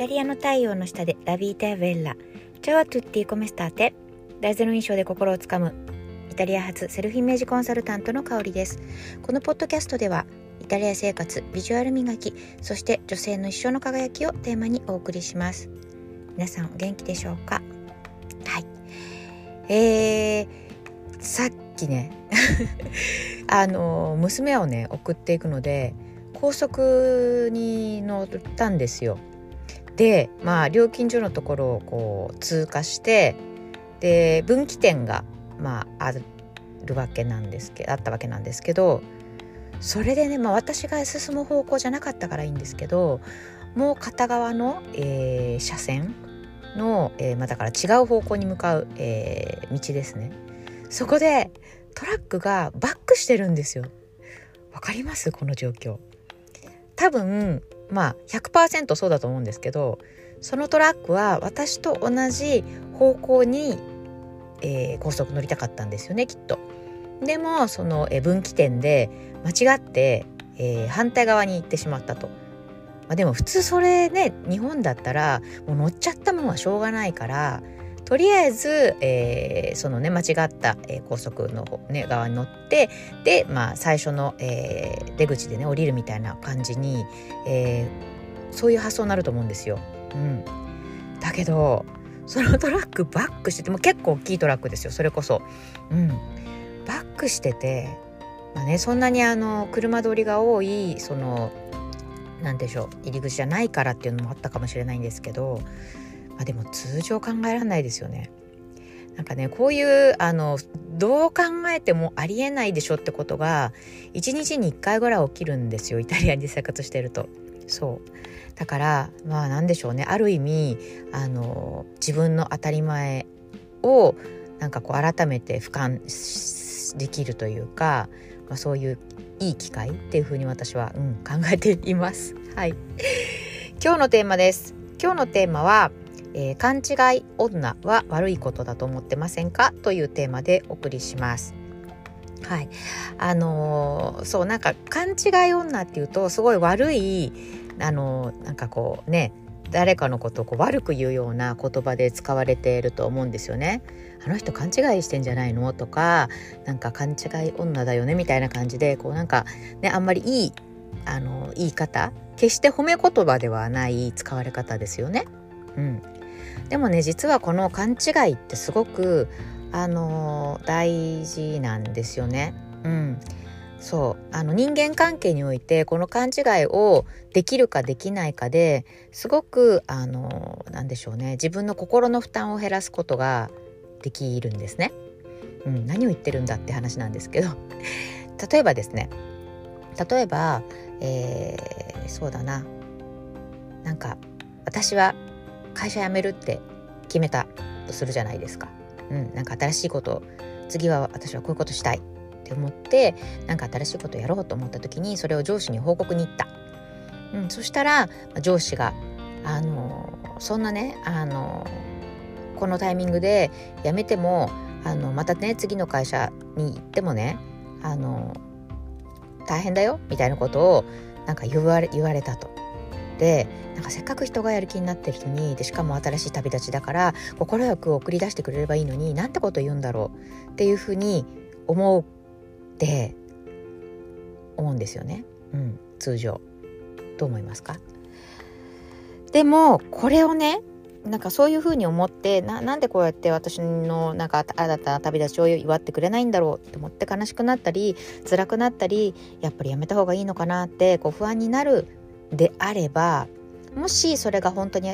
タリアの太陽の下でラビータやベッラチャワトゥッティコメスターテ。大ゼロ印象で心をつかむ。イタリア発セルフイメージコンサルタントの香りです。このポッドキャストではイタリア生活ビジュアル磨きそして女性の一生の輝きをテーマにお送りします。皆さんお元気でしょうか？はい。えー、さっきね あの娘をね送っていくので高速に乗ったんですよ。でまあ料金所のところをこう通過してで分岐点がまああるわけなんですけどあったわけなんですけどそれでね、まあ、私が進む方向じゃなかったからいいんですけどもう片側の、えー、車線の、えーまあ、だから違う方向に向かう、えー、道ですね。そこでトラックがバックしてるんですよ。わかります？この状況。多分まあ100%そうだと思うんですけどそのトラックは私と同じ方向に、えー、高速乗りたかったんですよねきっと。でもその、分岐点で間違って、えー、反対側に行ってしまったと。まあ、でも普通それね日本だったらもう乗っちゃったもんはしょうがないからとりあえず、えー、そのね間違った、えー、高速の、ね、側に乗ってで、まあ、最初の、えー、出口でね降りるみたいな感じに、えー、そういう発想になると思うんですよ。うん、だけどそのトラックバックしてても結構大きいトラックですよそれこそ。うん、バックしてて、まあね、そんなにあの車通りが多いその何でしょう入り口じゃないからっていうのもあったかもしれないんですけどまあ、でも通常考えられないですよね。なんかねこういうあのどう考えてもありえないでしょってことが1日に1回ぐらい起きるんですよイタリアに生活してると。そうだからまあ何でしょうねある意味あの自分の当たり前をなんかこう改めて俯瞰できるというか、まあ、そういういい機会っていうふうに私は、うん、考えています。はい、今日のテーマです。今日のテーマはえー、勘違い女は悪いことだと思ってませんか？というテーマでお送りします。はい。あのー、そう、なんか勘違い女っていうとすごい悪い、あのー、なんかこうね、誰かのことをこう悪く言うような言葉で使われていると思うんですよね。あの人勘違いしてんじゃないの？とか、なんか勘違い女だよね？みたいな感じで、こうなんかね、あんまりいい、あの、言い方、決して褒め言葉ではない使われ方ですよね。うん。でもね実はこの勘違いってすごくあの大事なんですよね。うん、そう。あの人間関係においてこの勘違いをできるかできないかですごくあのなんでしょうね。自分の心の負担を減らすことができるんですね。うん、何を言ってるんだって話なんですけど。例えばですね。例えば、えー、そうだな。なんか私は会社辞めるって決めたとするじゃないですか。うん、なんか新しいこと次は私はこういうことしたいって思ってなんか新しいことやろうと思った時にそれを上司に報告に行った。うん、そしたら上司があのそんなねあのこのタイミングで辞めてもあのまたね次の会社に行ってもねあの大変だよみたいなことをなんか言われ言われたと。でなんかせっかく人がやる気になってる人にでしかも新しい旅立ちだから快く送り出してくれればいいのになんてこと言うんだろうっていうふうに思うって思うんですよね、うん、通常。どう思いますか？でもこれをねなんかそういうふうに思ってななんでこうやって私のなんか新たな旅立ちを祝ってくれないんだろうって思って悲しくなったり辛くなったりやっぱりやめた方がいいのかなってこう不安になるであればもしそれが本当に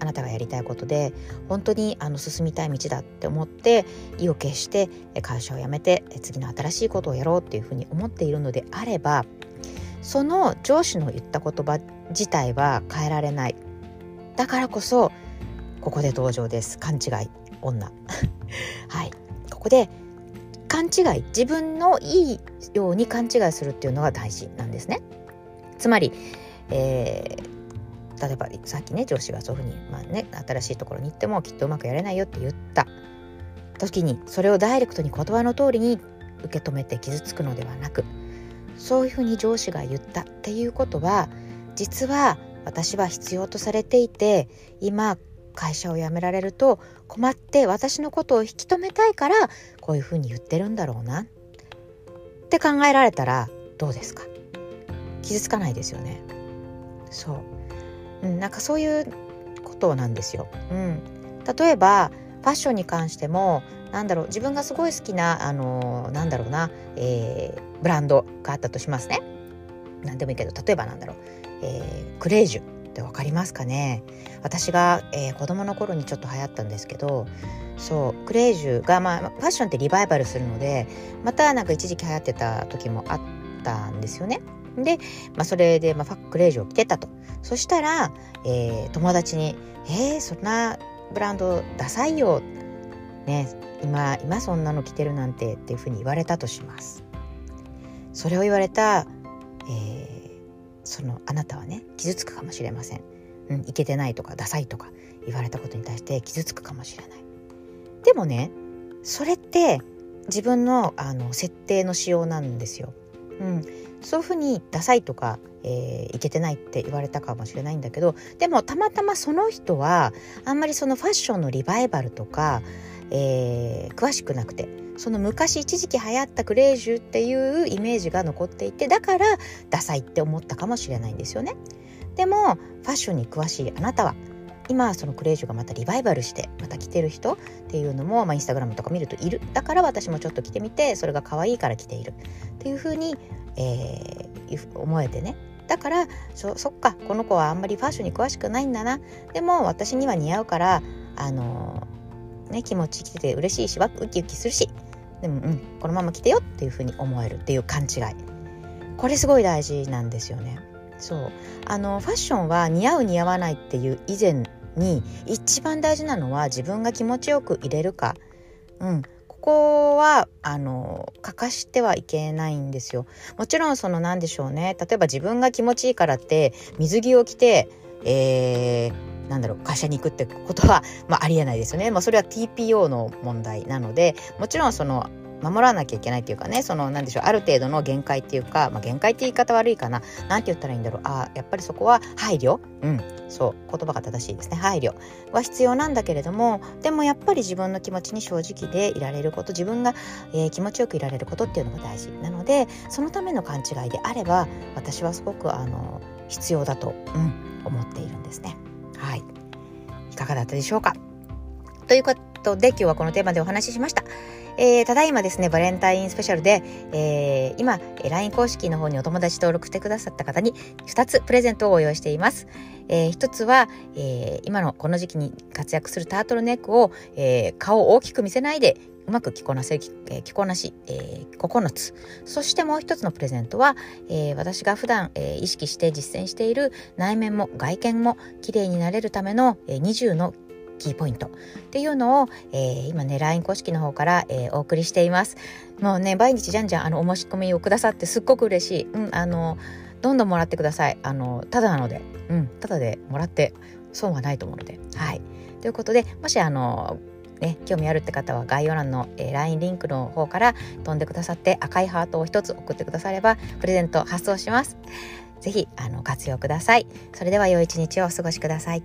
あなたがやりたいことで本当にあの進みたい道だって思って意を決して会社を辞めて次の新しいことをやろうっていうふうに思っているのであればその上司の言った言葉自体は変えられない。だからこそここで登場です。勘違い女。はい。ここで勘違い。自分のいいように勘違いするっていうのが大事なんですね。つまりえー、例えばさっきね上司がそういうふうに、まあね、新しいところに行ってもきっとうまくやれないよって言った時にそれをダイレクトに言葉の通りに受け止めて傷つくのではなくそういうふうに上司が言ったっていうことは実は私は必要とされていて今会社を辞められると困って私のことを引き止めたいからこういうふうに言ってるんだろうなって考えられたらどうですか？傷つかないですよね。そう、うん、なんかそういうことなんですよ、うん、例えばファッションに関してもなんだろう自分がすごい好きなあのなんだろうな、えー、ブランドがあったとしますね。何でもいいけど例えばなんだろう、えー、クレージュって分かりますかね。私が、えー、子供の頃にちょっと流行ったんですけどそうクレージュが、まあ、ファッションってリバイバルするのでまたなんか一時期流行ってた時もあったんですよね。で、まあ、それで、まあ、ファックレージを着てたとそしたら、えー、友達に「えー、そんなブランドダサいよ」ね今今そんなの着てるなんてっていうふうに言われたとします。それを言われた、えー、そのあなたはね傷つくかもしれません。うん、いけてないとかダサいとか言われたことに対して傷つくかもしれない。でもねそれって自分のあの設定の仕様なんですよ。うん、そういうふうにダサいとか、えー、いけてないって言われたかもしれないんだけどでもたまたまその人はあんまりそのファッションのリバイバルとか、えー、詳しくなくてその昔一時期流行ったクレージュっていうイメージが残っていてだからダサいって思ったかもしれないんですよね。でもファッションに詳しいあなたは今そのクレイジュがまたリバイバルしてまた着てる人っていうのも、まあ、インスタグラムとか見るといる。だから私もちょっと着てみてそれが可愛いから着ているっていうふうに、えー、思えてね。だからそそっかこの子はあんまりファッションに詳しくないんだな。でも私には似合うからあのー、ね気持ち着てて嬉しいしウキウキするし。でも、うん、このまま着てよっていうふうに思えるっていう勘違い。これすごい大事なんですよね。そう。あのファッションは似合う似合わないっていう以前に一番大事なのは自分が気持ちよく入れるか、うん、ここはあの欠かしてはいけないんですよ。もちろんその何でしょうね例えば自分が気持ちいいからって水着を着て、えー、なんだろう会社に行くってことは、まあ、ありえないですよね。まあ、それは TPO の問題なのでもちろんその守らなきゃいけないっていうかねその何でしょうある程度の限界っていうか、まあ、限界って言い方悪いかな。何て言ったらいいんだろう。あやっぱりそこは配慮？うんそう。言葉が正しいですね。配慮は必要なんだけれどもでもやっぱり自分の気持ちに正直でいられること自分が、えー、気持ちよくいられることっていうのが大事。なのでそのための勘違いであれば私はすごくあの必要だと、うん、思っているんですね。はい。いかがだったでしょうか？ということで今日はこのテーマでお話ししました。えー、ただいまですね、バレンタインスペシャルで、えー、今、LINE 公式の方にお友達登録してくださった方に2つプレゼントをご用意しています。えー、1つは、えー、今のこの時期に活躍するタートルネックを、えー、顔を大きく見せないでうまく着こなせ、えー、着こなし、えー、9つ。そしてもう一つのプレゼントは、えー、私が普段、えー、意識して実践している内面も外見も綺麗になれるための、えー、20のキーポイント。っていうのを、えー、今ね LINE 公式の方から、えー、お送りしています。もうね毎日じゃんじゃんあのお申し込みをくださってすっごく嬉しい。うんあのどんどんもらってください。あのただなので。うんただでもらって損はないと思うので。はい。ということでもしあのね、興味あるって方は概要欄の、えー、LINE リンクの方から飛んでくださって赤いハートを一つ送ってくださればプレゼント発送します。ぜひあの活用ください。それでは良い一日をお過ごしください。